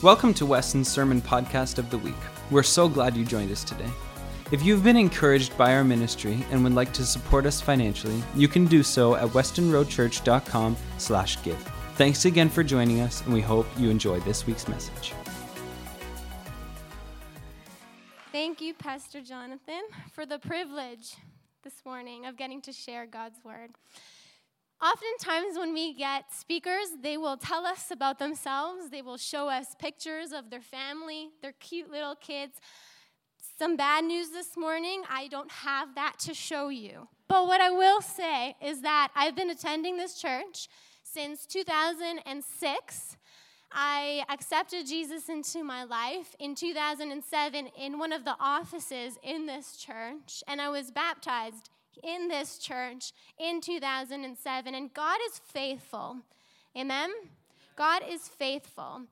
Welcome to Weston's Sermon Podcast of the Week. We're so glad you joined us today. If you've been encouraged by our ministry and would like to support us financially, you can do so at westonroadchurch.com/give. Thanks again for joining us, and we hope you enjoy this week's message. Thank you, Pastor Jonathan, for the privilege this morning of getting to share God's word. Oftentimes, when we get speakers, they will tell us about themselves. They will show us pictures of their family, their cute little kids. Some bad news this morning I don't have that to show you. But what I will say is that I've been attending this church since 2006. I accepted Jesus into my life in 2007 in one of the offices in this church, and I was baptized in this church in 2007, and God is faithful. Amen? God is faithful.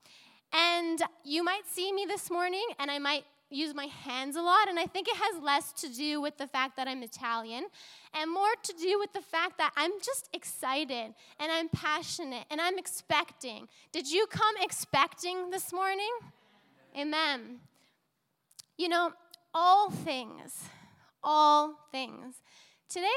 And you might see me this morning, and I might use my hands a lot, and I think it has less to do with the fact that I'm Italian and more to do with the fact that I'm just excited and I'm passionate and I'm expecting. Did you come expecting this morning? Amen. You know, all things, all things Today,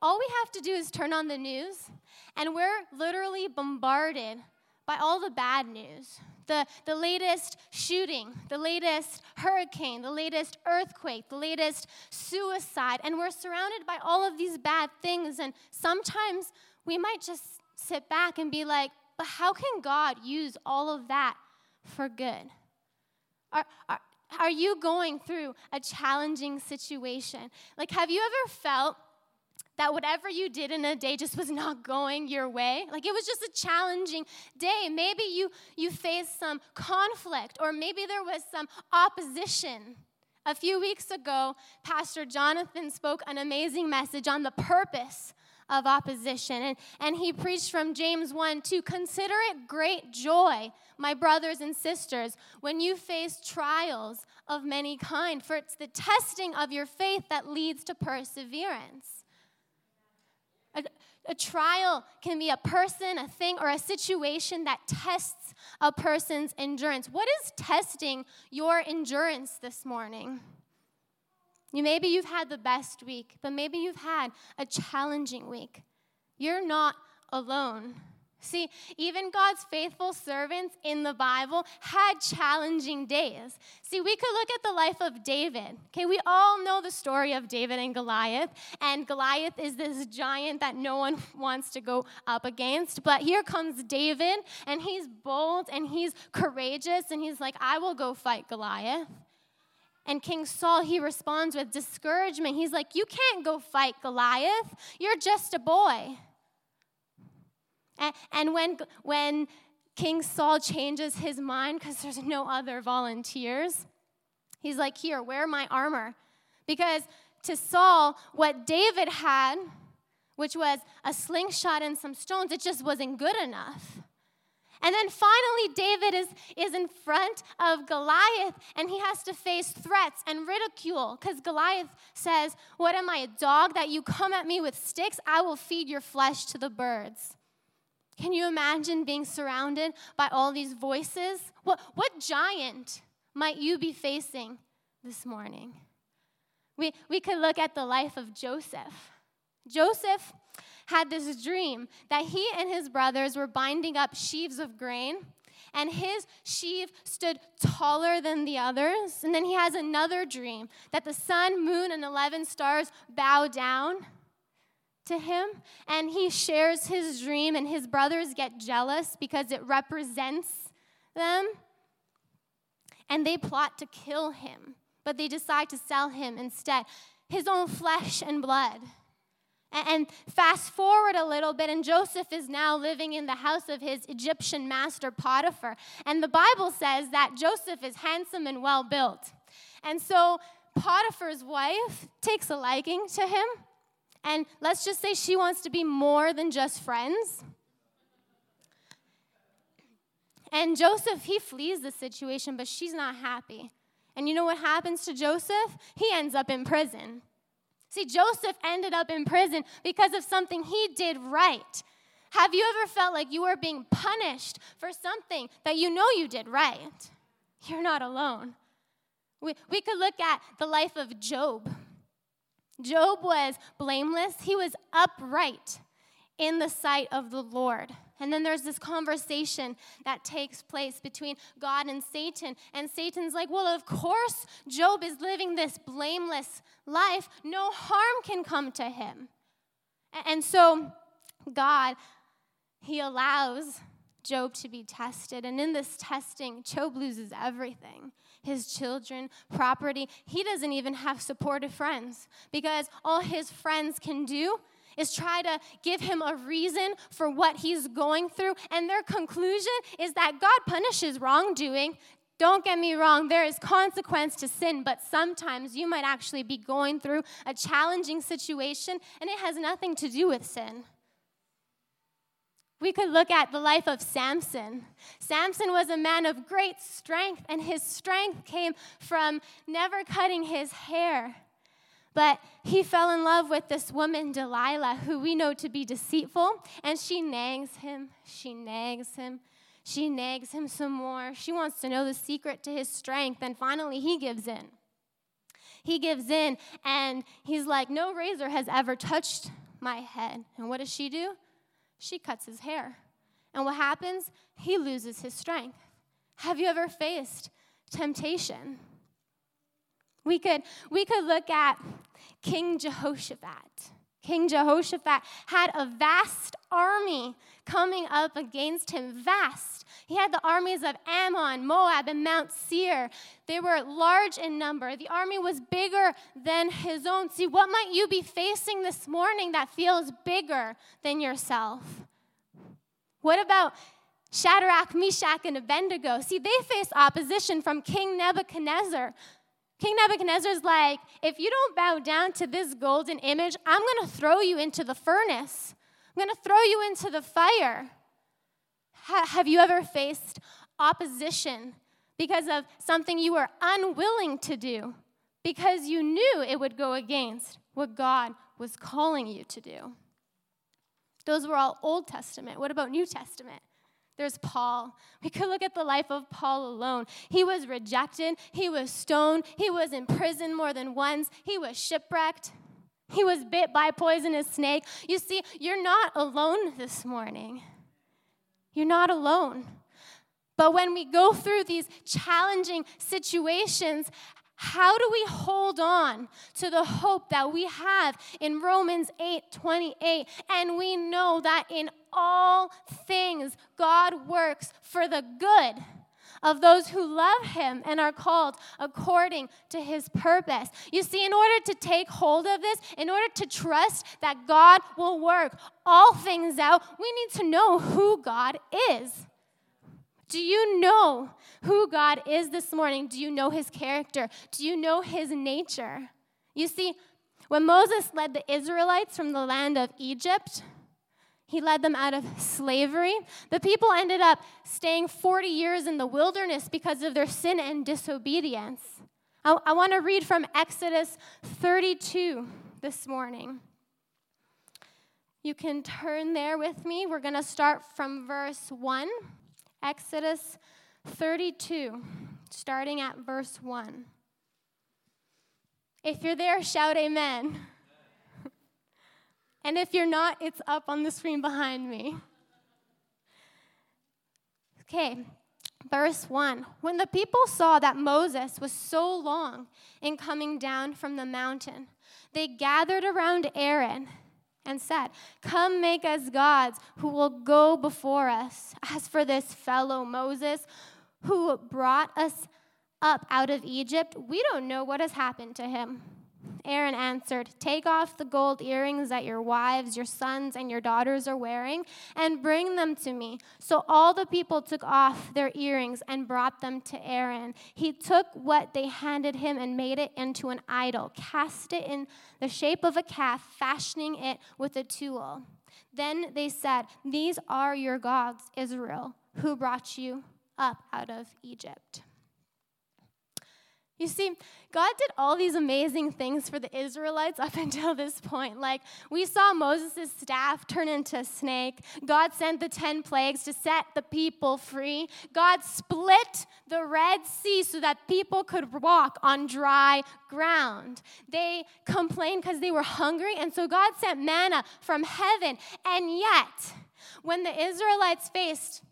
all we have to do is turn on the news, and we're literally bombarded by all the bad news the, the latest shooting, the latest hurricane, the latest earthquake, the latest suicide. And we're surrounded by all of these bad things. And sometimes we might just sit back and be like, but how can God use all of that for good? Are, are, are you going through a challenging situation? Like, have you ever felt that whatever you did in a day just was not going your way. Like it was just a challenging day. Maybe you you faced some conflict or maybe there was some opposition. A few weeks ago pastor jonathan spoke an amazing message on the purpose of opposition and, and he preached from james 1 to consider it great joy my brothers and sisters when you face trials of many kind for it's the testing of your faith that leads to perseverance a, trial can be a person, a thing, or a situation that tests a person's endurance. What is testing your endurance this morning? You, maybe you've had the best week, but maybe you've had a challenging week. You're not alone. See, even God's faithful servants in the Bible had challenging days. See, we could look at the life of David. Okay, we all know the story of David and Goliath, and Goliath is this giant that no one wants to go up against. But here comes David, and he's bold and he's courageous, and he's like, I will go fight Goliath. And King Saul, he responds with discouragement. He's like, You can't go fight Goliath, you're just a boy. And, when, when King Saul changes his mind because there's no other volunteers, he's like, Here, wear my armor. Because to Saul, what David had, which was a slingshot and some stones, it just wasn't good enough. And then finally, David is, is in front of Goliath and he has to face threats and ridicule because Goliath says, What am I, a dog that you come at me with sticks? I will feed your flesh to the birds. Can you imagine being surrounded by all these voices? What, what giant might you be facing this morning? We, we could look at the life of Joseph. Joseph had this dream that he and his brothers were binding up sheaves of grain, and his sheaf stood taller than the others. And then he has another dream that the sun, moon, and 11 stars bow down to him and he shares his dream, and his brothers get jealous because it represents them. And they plot to kill him, but they decide to sell him instead, his own flesh and blood. And fast forward a little bit, and Joseph is now living in the house of his Egyptian master Potiphar. And the Bible says that Joseph is handsome and well built. And so Potiphar's wife takes a liking to him and let's just say she wants to be more than just friends. And Joseph, he flees the situation, but she's not happy. And you know what happens to Joseph? He ends up in prison. See, Joseph ended up in prison because of something he did right. Have you ever felt like you were being punished for something that you know you did right? You're not alone. We, we could look at the life of Job. Job was blameless, he was upright in the sight of the Lord. And then there's this conversation that takes place between God and Satan. And Satan's like, Well, of course, Job is living this blameless life. No harm can come to him. And so, God, He allows Job to be tested. And in this testing, Job loses everything his children, property. He doesn't even have supportive friends because all his friends can do is try to give him a reason for what he's going through. And their conclusion is that God punishes wrongdoing. Don't get me wrong, there is consequence to sin, but sometimes you might actually be going through a challenging situation and it has nothing to do with sin. We could look at the life of Samson. Samson was a man of great strength, and his strength came from never cutting his hair. But he fell in love with this woman, Delilah, who we know to be deceitful, and she nags him, she nags him, she nags him some more. She wants to know the secret to his strength, and finally he gives in. He gives in, and he's like, No razor has ever touched my head. And what does she do? She cuts his hair. And what happens? He loses his strength. Have you ever faced temptation? We could, we could look at King Jehoshaphat. King Jehoshaphat had a vast army coming up against him. Vast. He had the armies of Ammon, Moab, and Mount Seir. They were large in number. The army was bigger than his own. See, what might you be facing this morning that feels bigger than yourself? What about Shadrach, Meshach, and Abednego? See, they faced opposition from King Nebuchadnezzar. King Nebuchadnezzar is like, if you don't bow down to this golden image, I'm going to throw you into the furnace. I'm going to throw you into the fire. Ha- have you ever faced opposition because of something you were unwilling to do? Because you knew it would go against what God was calling you to do. Those were all Old Testament. What about New Testament? There's Paul. We could look at the life of Paul alone. He was rejected, he was stoned, he was in prison more than once, he was shipwrecked, he was bit by a poisonous snake. You see, you're not alone this morning. You're not alone. But when we go through these challenging situations, how do we hold on to the hope that we have in Romans 8 28? And we know that in all things God works for the good of those who love him and are called according to his purpose. You see, in order to take hold of this, in order to trust that God will work all things out, we need to know who God is. Do you know who God is this morning? Do you know his character? Do you know his nature? You see, when Moses led the Israelites from the land of Egypt, he led them out of slavery. The people ended up staying 40 years in the wilderness because of their sin and disobedience. I, I want to read from Exodus 32 this morning. You can turn there with me. We're going to start from verse 1. Exodus 32, starting at verse 1. If you're there, shout amen. and if you're not, it's up on the screen behind me. Okay, verse 1. When the people saw that Moses was so long in coming down from the mountain, they gathered around Aaron and said, Come make us gods who will go before us. As for this fellow Moses who brought us up out of Egypt, we don't know what has happened to him. Aaron answered, Take off the gold earrings that your wives, your sons, and your daughters are wearing, and bring them to me. So all the people took off their earrings and brought them to Aaron. He took what they handed him and made it into an idol, cast it in the shape of a calf, fashioning it with a tool. Then they said, These are your gods, Israel, who brought you up out of Egypt. You see, God did all these amazing things for the Israelites up until this point. Like, we saw Moses' staff turn into a snake. God sent the 10 plagues to set the people free. God split the Red Sea so that people could walk on dry ground. They complained because they were hungry, and so God sent manna from heaven. And yet, when the Israelites faced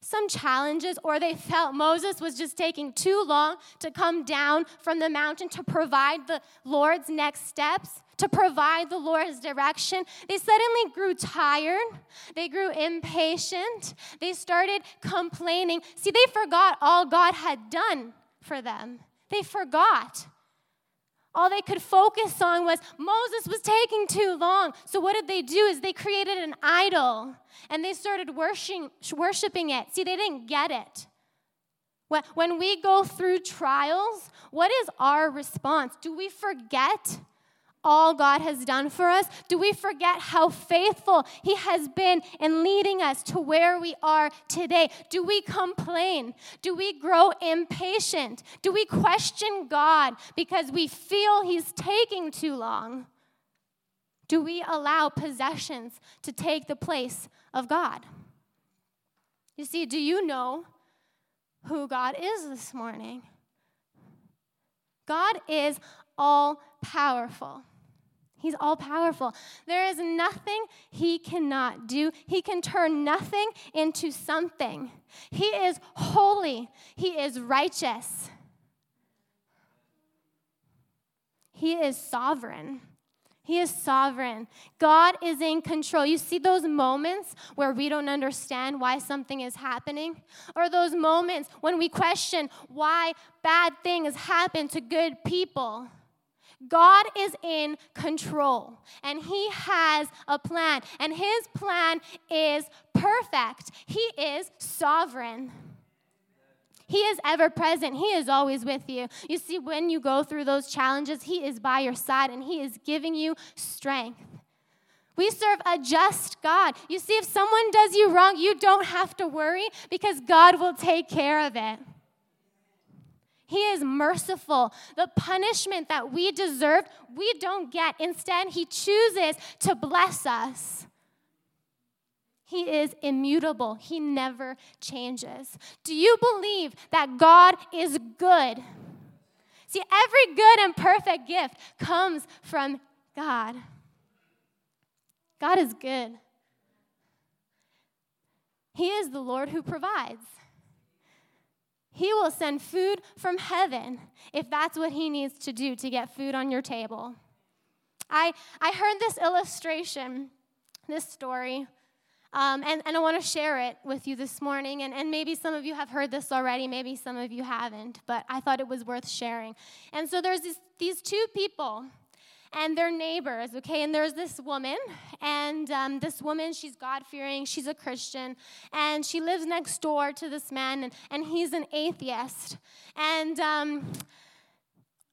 some challenges or they felt Moses was just taking too long to come down from the mountain to provide the Lord's next steps, to provide the Lord's direction, they suddenly grew tired. They grew impatient. They started complaining. See, they forgot all God had done for them. They forgot. All they could focus on was Moses was taking too long. So what did they do is they created an idol and they started worshiping, it. See, they didn't get it. When we go through trials, what is our response? Do we forget all God has done for us? Do we forget how faithful He has been in leading us to where we are today? Do we complain? Do we grow impatient? Do we question God because we feel He's taking too long? Do we allow possessions to take the place of God? You see, do you know who God is this morning? God is all powerful. He's all powerful. There is nothing he cannot do. He can turn nothing into something. He is holy, he is righteous, he is sovereign. He is sovereign. God is in control. You see those moments where we don't understand why something is happening? Or those moments when we question why bad things happen to good people? God is in control and He has a plan, and His plan is perfect. He is sovereign. He is ever present. He is always with you. You see, when you go through those challenges, He is by your side and He is giving you strength. We serve a just God. You see, if someone does you wrong, you don't have to worry because God will take care of it. He is merciful. The punishment that we deserve, we don't get. Instead, He chooses to bless us. He is immutable. He never changes. Do you believe that God is good? See, every good and perfect gift comes from God. God is good. He is the Lord who provides. He will send food from heaven if that's what he needs to do to get food on your table. I, I heard this illustration, this story, um, and, and I want to share it with you this morning. And, and maybe some of you have heard this already, maybe some of you haven't, but I thought it was worth sharing. And so there's this, these two people and they're neighbors, okay? And there's this woman, and um, this woman, she's God fearing, she's a Christian, and she lives next door to this man, and, and he's an atheist. And um,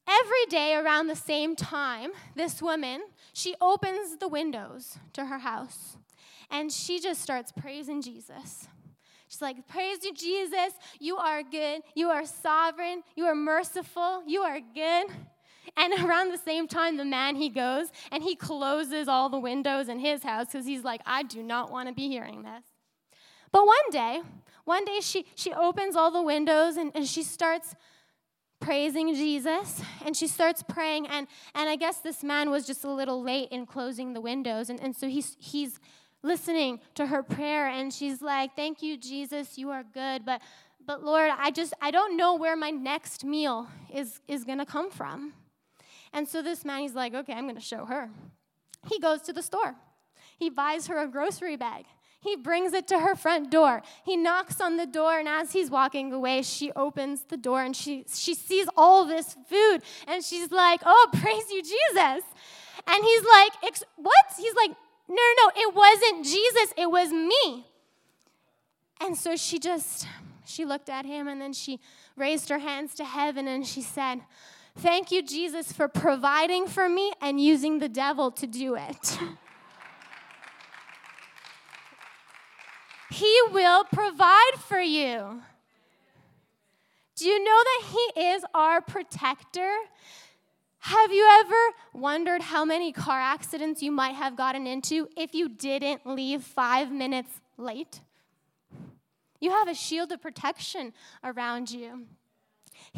every day around the same time, this woman, she opens the windows to her house, and she just starts praising Jesus. She's like, Praise you, Jesus. You are good. You are sovereign. You are merciful. You are good. And around the same time, the man he goes and he closes all the windows in his house because he's like, I do not want to be hearing this. But one day, one day she, she opens all the windows and, and she starts praising Jesus and she starts praying. And, and I guess this man was just a little late in closing the windows. And, and so he's, he's listening to her prayer and she's like, Thank you, Jesus, you are good. But, but Lord, I just, I don't know where my next meal is, is going to come from. And so this man, he's like, okay, I'm going to show her. He goes to the store. He buys her a grocery bag. He brings it to her front door. He knocks on the door, and as he's walking away, she opens the door and she, she sees all this food. And she's like, Oh, praise you, Jesus. And he's like, What? He's like, No, no, no, it wasn't Jesus, it was me. And so she just, she looked at him and then she raised her hands to heaven and she said, Thank you, Jesus, for providing for me and using the devil to do it. he will provide for you. Do you know that He is our protector? Have you ever wondered how many car accidents you might have gotten into if you didn't leave five minutes late? You have a shield of protection around you.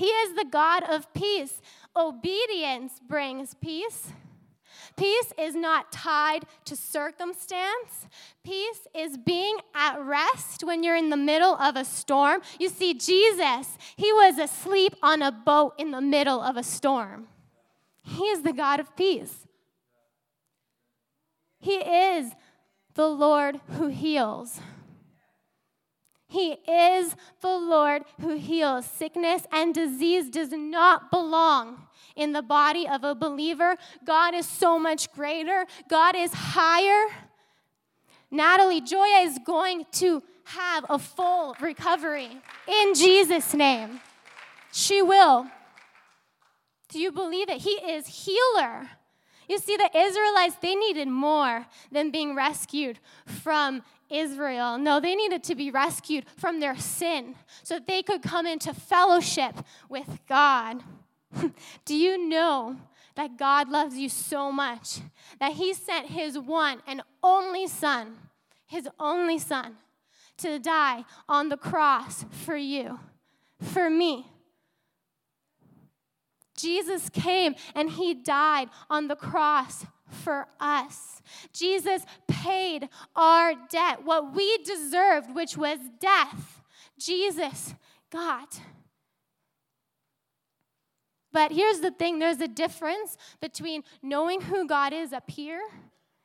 He is the God of peace. Obedience brings peace. Peace is not tied to circumstance. Peace is being at rest when you're in the middle of a storm. You see, Jesus, he was asleep on a boat in the middle of a storm. He is the God of peace. He is the Lord who heals. He is the Lord who heals. Sickness and disease does not belong in the body of a believer. God is so much greater, God is higher. Natalie, Joya is going to have a full recovery in Jesus' name. She will. Do you believe it? He is healer. You see, the Israelites, they needed more than being rescued from Israel. No, they needed to be rescued from their sin so that they could come into fellowship with God. Do you know that God loves you so much that He sent His one and only Son, His only Son, to die on the cross for you, for me? Jesus came and He died on the cross for us. Jesus paid our debt, what we deserved, which was death. Jesus got. But here's the thing there's a difference between knowing who God is up here,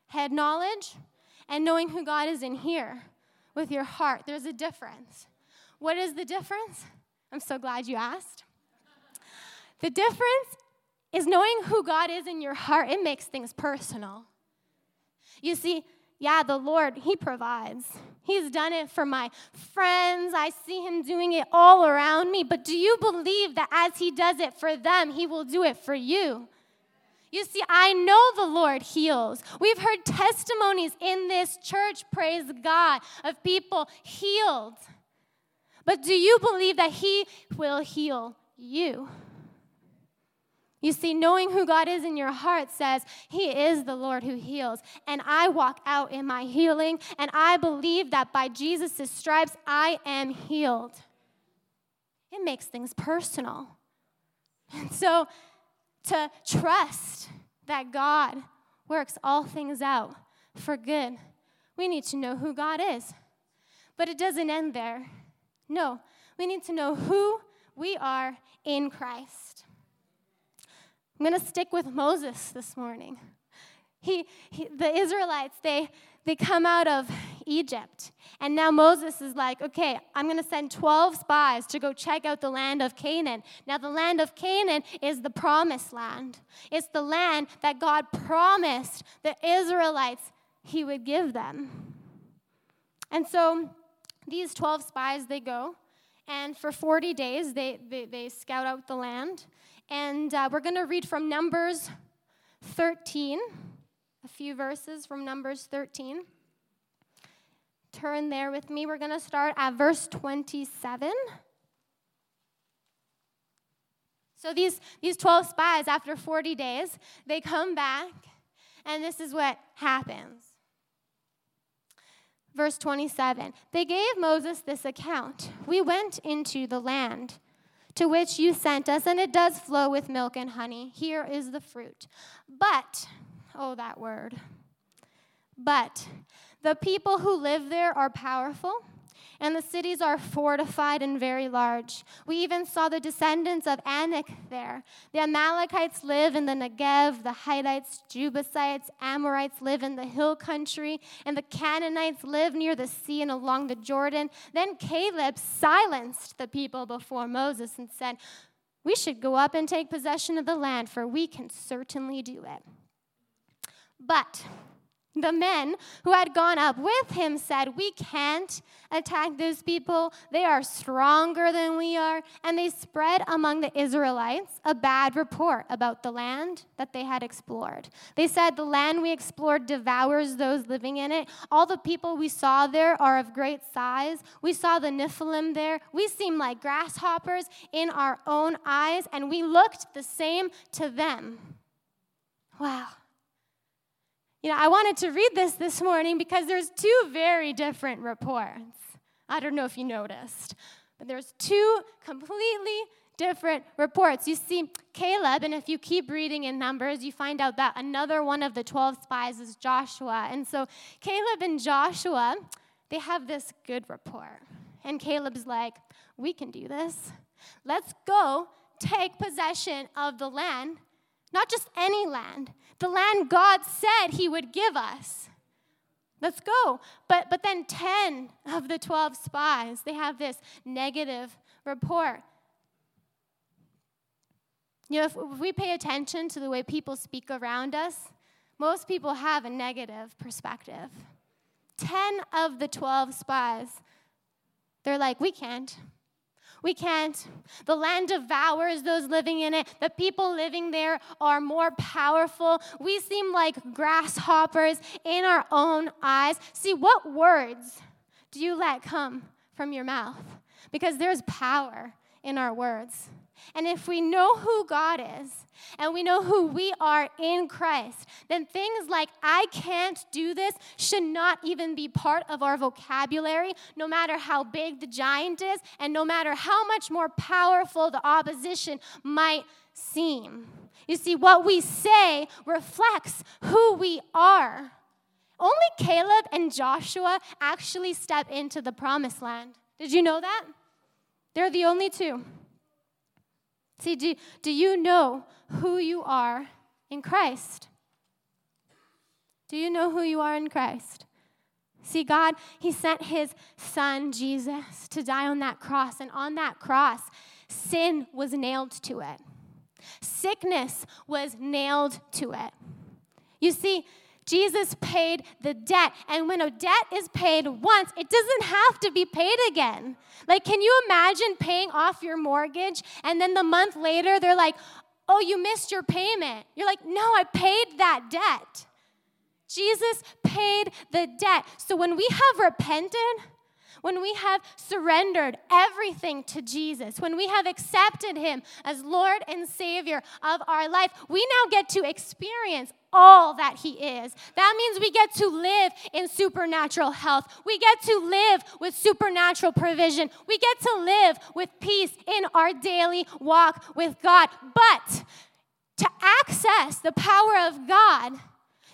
head knowledge, and knowing who God is in here with your heart. There's a difference. What is the difference? I'm so glad you asked. The difference is knowing who God is in your heart, it makes things personal. You see, yeah, the Lord, He provides. He's done it for my friends. I see Him doing it all around me. But do you believe that as He does it for them, He will do it for you? You see, I know the Lord heals. We've heard testimonies in this church, praise God, of people healed. But do you believe that He will heal you? You see, knowing who God is in your heart says, He is the Lord who heals. And I walk out in my healing, and I believe that by Jesus' stripes, I am healed. It makes things personal. And so, to trust that God works all things out for good, we need to know who God is. But it doesn't end there. No, we need to know who we are in Christ. I'm going to stick with Moses this morning. He, he, the Israelites, they, they come out of Egypt. And now Moses is like, okay, I'm going to send 12 spies to go check out the land of Canaan. Now, the land of Canaan is the promised land, it's the land that God promised the Israelites he would give them. And so these 12 spies, they go. And for 40 days, they, they, they scout out the land. And uh, we're going to read from Numbers 13, a few verses from Numbers 13. Turn there with me. We're going to start at verse 27. So these, these 12 spies, after 40 days, they come back, and this is what happens. Verse 27 They gave Moses this account We went into the land to which you sent us, and it does flow with milk and honey. Here is the fruit. But, oh, that word. But the people who live there are powerful and the cities are fortified and very large. We even saw the descendants of Anak there. The Amalekites live in the Negev, the Hittites, Jebusites, Amorites live in the hill country, and the Canaanites live near the sea and along the Jordan. Then Caleb silenced the people before Moses and said, We should go up and take possession of the land, for we can certainly do it. But The men who had gone up with him said, We can't attack those people. They are stronger than we are. And they spread among the Israelites a bad report about the land that they had explored. They said, The land we explored devours those living in it. All the people we saw there are of great size. We saw the Nephilim there. We seem like grasshoppers in our own eyes, and we looked the same to them. Wow. You know, I wanted to read this this morning because there's two very different reports. I don't know if you noticed, but there's two completely different reports. You see, Caleb, and if you keep reading in Numbers, you find out that another one of the 12 spies is Joshua. And so Caleb and Joshua, they have this good report. And Caleb's like, we can do this. Let's go take possession of the land, not just any land, the land God said He would give us. Let's go. But, but then 10 of the 12 spies, they have this negative report. You know, if, if we pay attention to the way people speak around us, most people have a negative perspective. 10 of the 12 spies, they're like, we can't. We can't. The land devours those living in it. The people living there are more powerful. We seem like grasshoppers in our own eyes. See, what words do you let come from your mouth? Because there's power in our words. And if we know who God is and we know who we are in Christ, then things like, I can't do this, should not even be part of our vocabulary, no matter how big the giant is and no matter how much more powerful the opposition might seem. You see, what we say reflects who we are. Only Caleb and Joshua actually step into the promised land. Did you know that? They're the only two. See, do, do you know who you are in Christ? Do you know who you are in Christ? See, God, He sent His Son, Jesus, to die on that cross. And on that cross, sin was nailed to it, sickness was nailed to it. You see, Jesus paid the debt. And when a debt is paid once, it doesn't have to be paid again. Like, can you imagine paying off your mortgage and then the month later they're like, oh, you missed your payment? You're like, no, I paid that debt. Jesus paid the debt. So when we have repented, when we have surrendered everything to Jesus, when we have accepted Him as Lord and Savior of our life, we now get to experience all that He is. That means we get to live in supernatural health. We get to live with supernatural provision. We get to live with peace in our daily walk with God. But to access the power of God,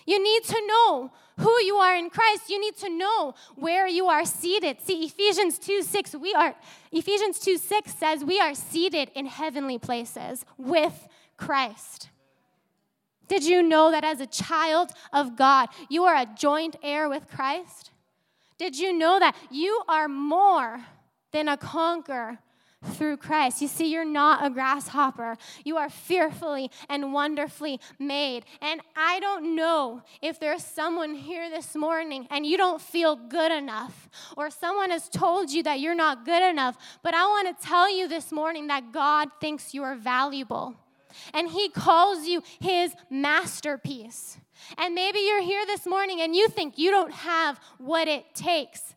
you need to know who you are in Christ. You need to know where you are seated. See, Ephesians 2 6, we are, Ephesians 2 6 says we are seated in heavenly places with Christ. Did you know that as a child of God, you are a joint heir with Christ? Did you know that you are more than a conqueror through Christ. You see, you're not a grasshopper. You are fearfully and wonderfully made. And I don't know if there's someone here this morning and you don't feel good enough, or someone has told you that you're not good enough, but I want to tell you this morning that God thinks you are valuable. And He calls you His masterpiece. And maybe you're here this morning and you think you don't have what it takes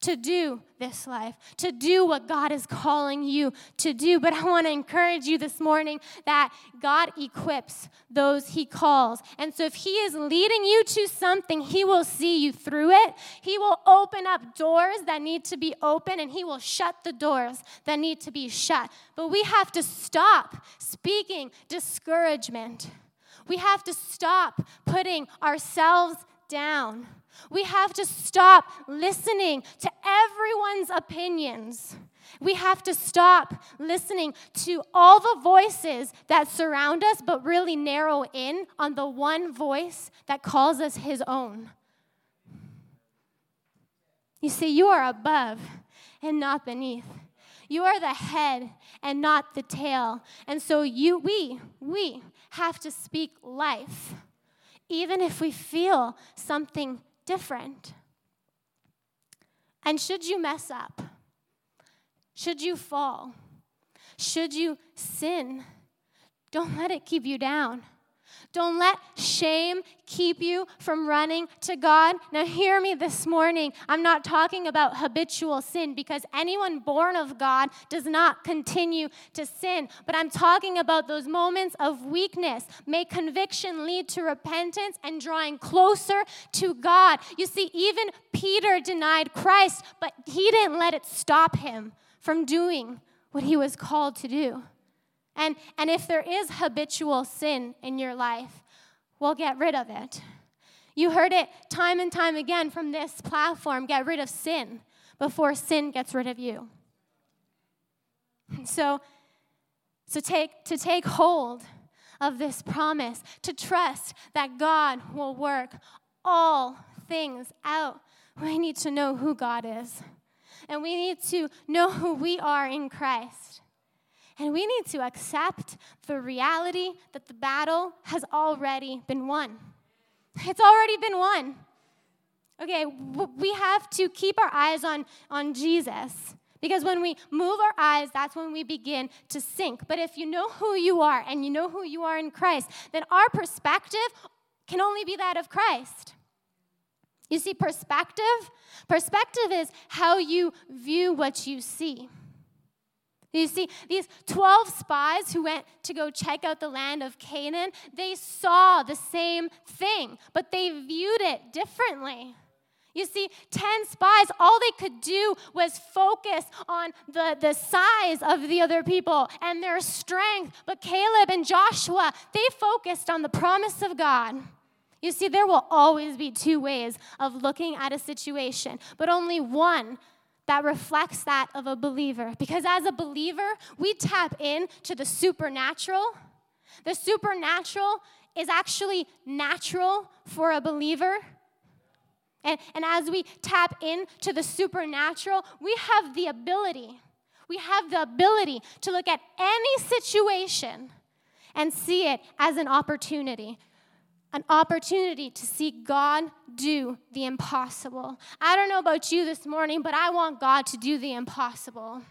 to do this life, to do what God is calling you to do. But I want to encourage you this morning that God equips those He calls. And so if He is leading you to something, He will see you through it. He will open up doors that need to be open, and He will shut the doors that need to be shut. But we have to stop speaking discouragement. We have to stop putting ourselves down. We have to stop listening to everyone's opinions. We have to stop listening to all the voices that surround us, but really narrow in on the one voice that calls us his own. You see, you are above and not beneath. You are the head and not the tail. And so you we we have to speak life even if we feel something different. And should you mess up, should you fall, should you sin, don't let it keep you down. Don't let shame keep you from running to God. Now, hear me this morning. I'm not talking about habitual sin because anyone born of God does not continue to sin. But I'm talking about those moments of weakness. May conviction lead to repentance and drawing closer to God. You see, even Peter denied Christ, but he didn't let it stop him from doing what he was called to do. And, and if there is habitual sin in your life, well, get rid of it. You heard it time and time again from this platform get rid of sin before sin gets rid of you. So, so take, to take hold of this promise, to trust that God will work all things out, we need to know who God is. And we need to know who we are in Christ. And we need to accept the reality that the battle has already been won. It's already been won. Okay, we have to keep our eyes on, on Jesus. Because when we move our eyes, that's when we begin to sink. But if you know who you are and you know who you are in Christ, then our perspective can only be that of Christ. You see, perspective? Perspective is how you view what you see. You see, these 12 spies who went to go check out the land of Canaan, they saw the same thing, but they viewed it differently. You see, 10 spies, all they could do was focus on the, the size of the other people and their strength. But Caleb and Joshua, they focused on the promise of God. You see, there will always be two ways of looking at a situation, but only one that reflects that of a believer. Because as a believer, we tap in to the supernatural. The supernatural is actually natural for a believer. And, and as we tap into the supernatural, we have the ability, we have the ability to look at any situation and see it as an opportunity an opportunity to see God do the impossible. I don't know about you this morning, but I want God to do the impossible.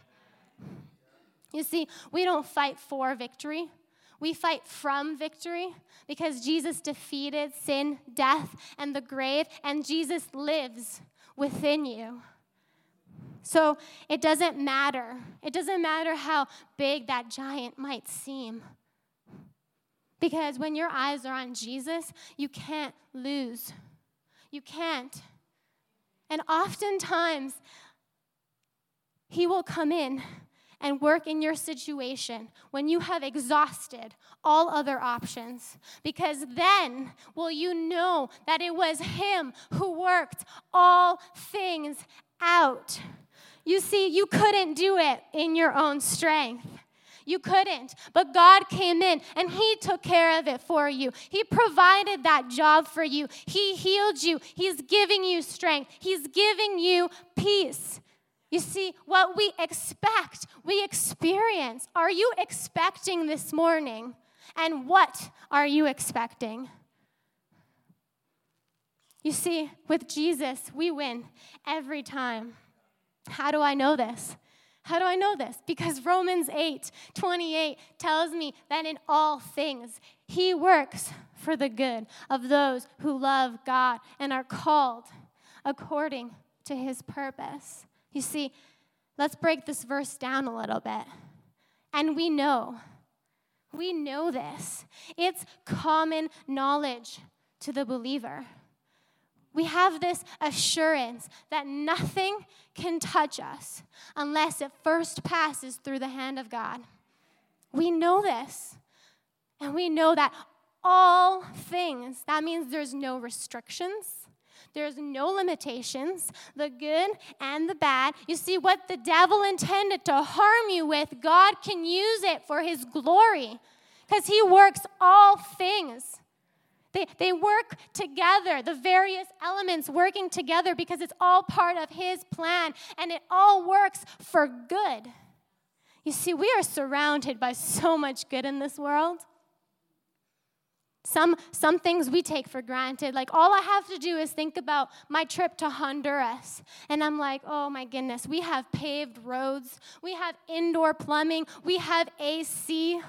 You see, we don't fight for victory. We fight from victory because Jesus defeated sin, death, and the grave, and Jesus lives within you. So it doesn't matter. It doesn't matter how big that giant might seem. Because when your eyes are on Jesus, you can't lose. You can't. And oftentimes, He will come in and work in your situation when you have exhausted all other options. Because then will you know that it was Him who worked all things out. You see, you couldn't do it in your own strength. You couldn't. But God came in and He took care of it for you. He provided that job for you. He healed you. He's giving you strength. He's giving you peace. You see, what we expect, we experience. Are you expecting this morning? And what are you expecting? You see, with Jesus, we win every time. How do I know this? How do I know this? Because Romans 8 28 tells me that in all things, He works for the good of those who love God and are called according to His purpose. You see, let's break this verse down a little bit. And we know, we know this. It's common knowledge to the believer we have this assurance that nothing can touch us unless it first passes through the hand of God. We know this. And we know that all things, that means there's no restrictions, there's no limitations, the good and the bad. You see, what the devil intended to harm you with, God can use it for his glory because he works all things they, they work together, the various elements working together because it's all part of His plan and it all works for good. You see, we are surrounded by so much good in this world. Some, some things we take for granted. Like, all I have to do is think about my trip to Honduras. And I'm like, oh my goodness, we have paved roads, we have indoor plumbing, we have AC.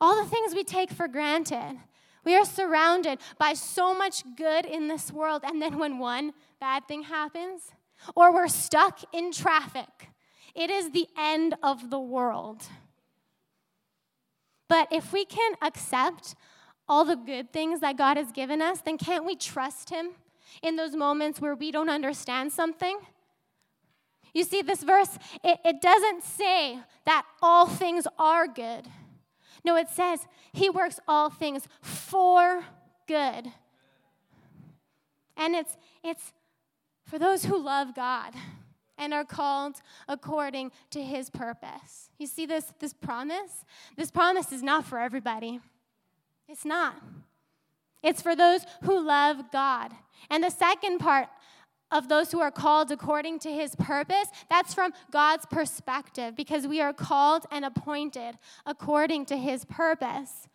All the things we take for granted. We are surrounded by so much good in this world. And then when one bad thing happens, or we're stuck in traffic, it is the end of the world. But if we can accept all the good things that God has given us, then can't we trust Him in those moments where we don't understand something? You see, this verse, it, it doesn't say that all things are good. No, it says He works all things for good. And it's, it's for those who love God and are called according to his purpose. You see this, this promise? This promise is not for everybody. It's not. It's for those who love God. And the second part of those who are called according to his purpose, that's from God's perspective because we are called and appointed according to his purpose.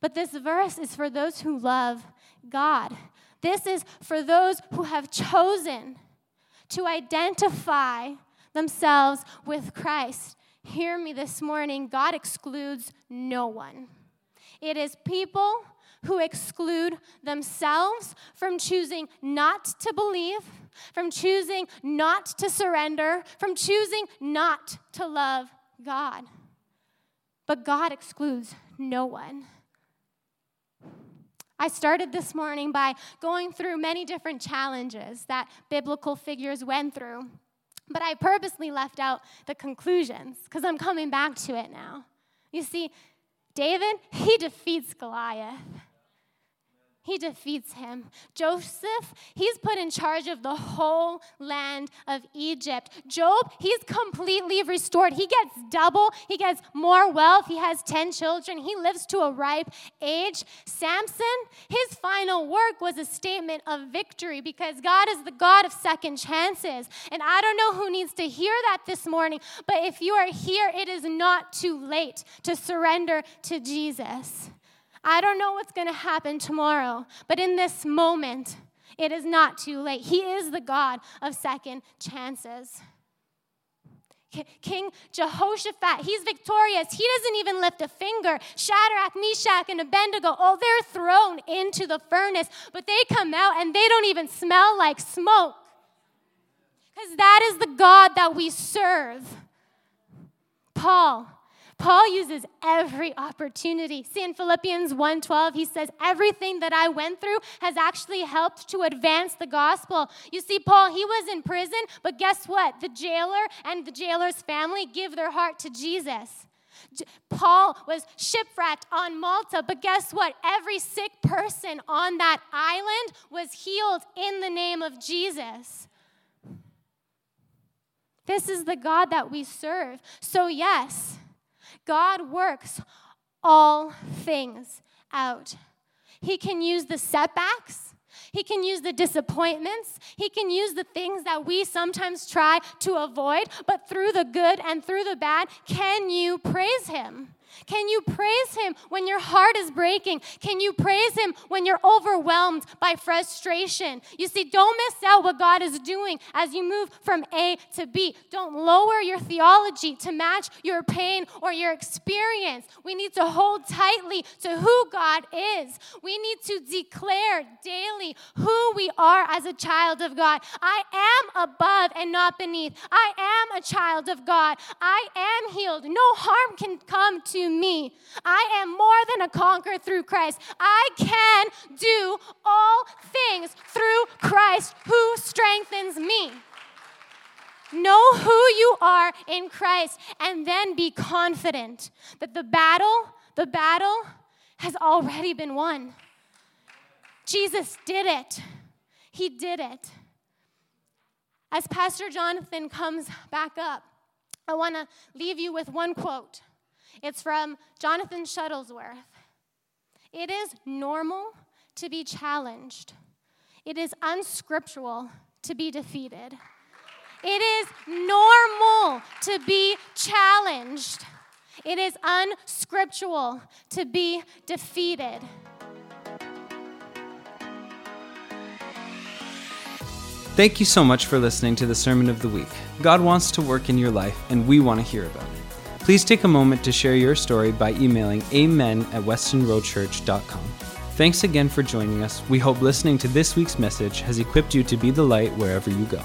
But this verse is for those who love God. This is for those who have chosen to identify themselves with Christ. Hear me this morning God excludes no one. It is people who exclude themselves from choosing not to believe, from choosing not to surrender, from choosing not to love God. But God excludes no one. I started this morning by going through many different challenges that biblical figures went through. But I purposely left out the conclusions because I'm coming back to it now. You see, David, he defeats Goliath. He defeats him. Joseph, he's put in charge of the whole land of Egypt. Job, he's completely restored. He gets double, he gets more wealth. He has 10 children. He lives to a ripe age. Samson, his final work was a statement of victory because God is the God of second chances. And I don't know who needs to hear that this morning, but if you are here, it is not too late to surrender to Jesus. I don't know what's going to happen tomorrow, but in this moment, it is not too late. He is the God of second chances. King Jehoshaphat, he's victorious. He doesn't even lift a finger. Shadrach, Meshach, and Abednego, oh, they're thrown into the furnace, but they come out and they don't even smell like smoke. Because that is the God that we serve. Paul, Paul uses every opportunity. See in Philippians 1:12 he says everything that I went through has actually helped to advance the gospel. You see Paul, he was in prison, but guess what? The jailer and the jailer's family give their heart to Jesus. Paul was shipwrecked on Malta, but guess what? Every sick person on that island was healed in the name of Jesus. This is the God that we serve. So, yes, God works all things out. He can use the setbacks. He can use the disappointments. He can use the things that we sometimes try to avoid, but through the good and through the bad, can you praise Him? Can you praise Him when your heart is breaking? Can you praise Him when you're overwhelmed by frustration? You see, don't miss out what God is doing as you move from A to B. Don't lower your theology to match your pain or your experience. We need to hold tightly to who God is. We need to declare daily who we are as a child of God. I am above and not beneath. I am a child of God. I am healed. No harm can come me. I am more than a conqueror through Christ. I can do all things through Christ who strengthens me. Know who you are in Christ and then be confident that the battle, the battle has already been won. Jesus did it. He did it. As Pastor Jonathan comes back up, I want to leave you with one quote. It's from Jonathan Shuttlesworth. It is normal to be challenged, it is unscriptural to be defeated. It is normal to be challenged. It is unscriptural to be defeated. Thank you so much for listening to the Sermon of the Week. God wants to work in your life, and we want to hear about it. Please take a moment to share your story by emailing amen at westonroadchurch.com. Thanks again for joining us. We hope listening to this week's message has equipped you to be the light wherever you go.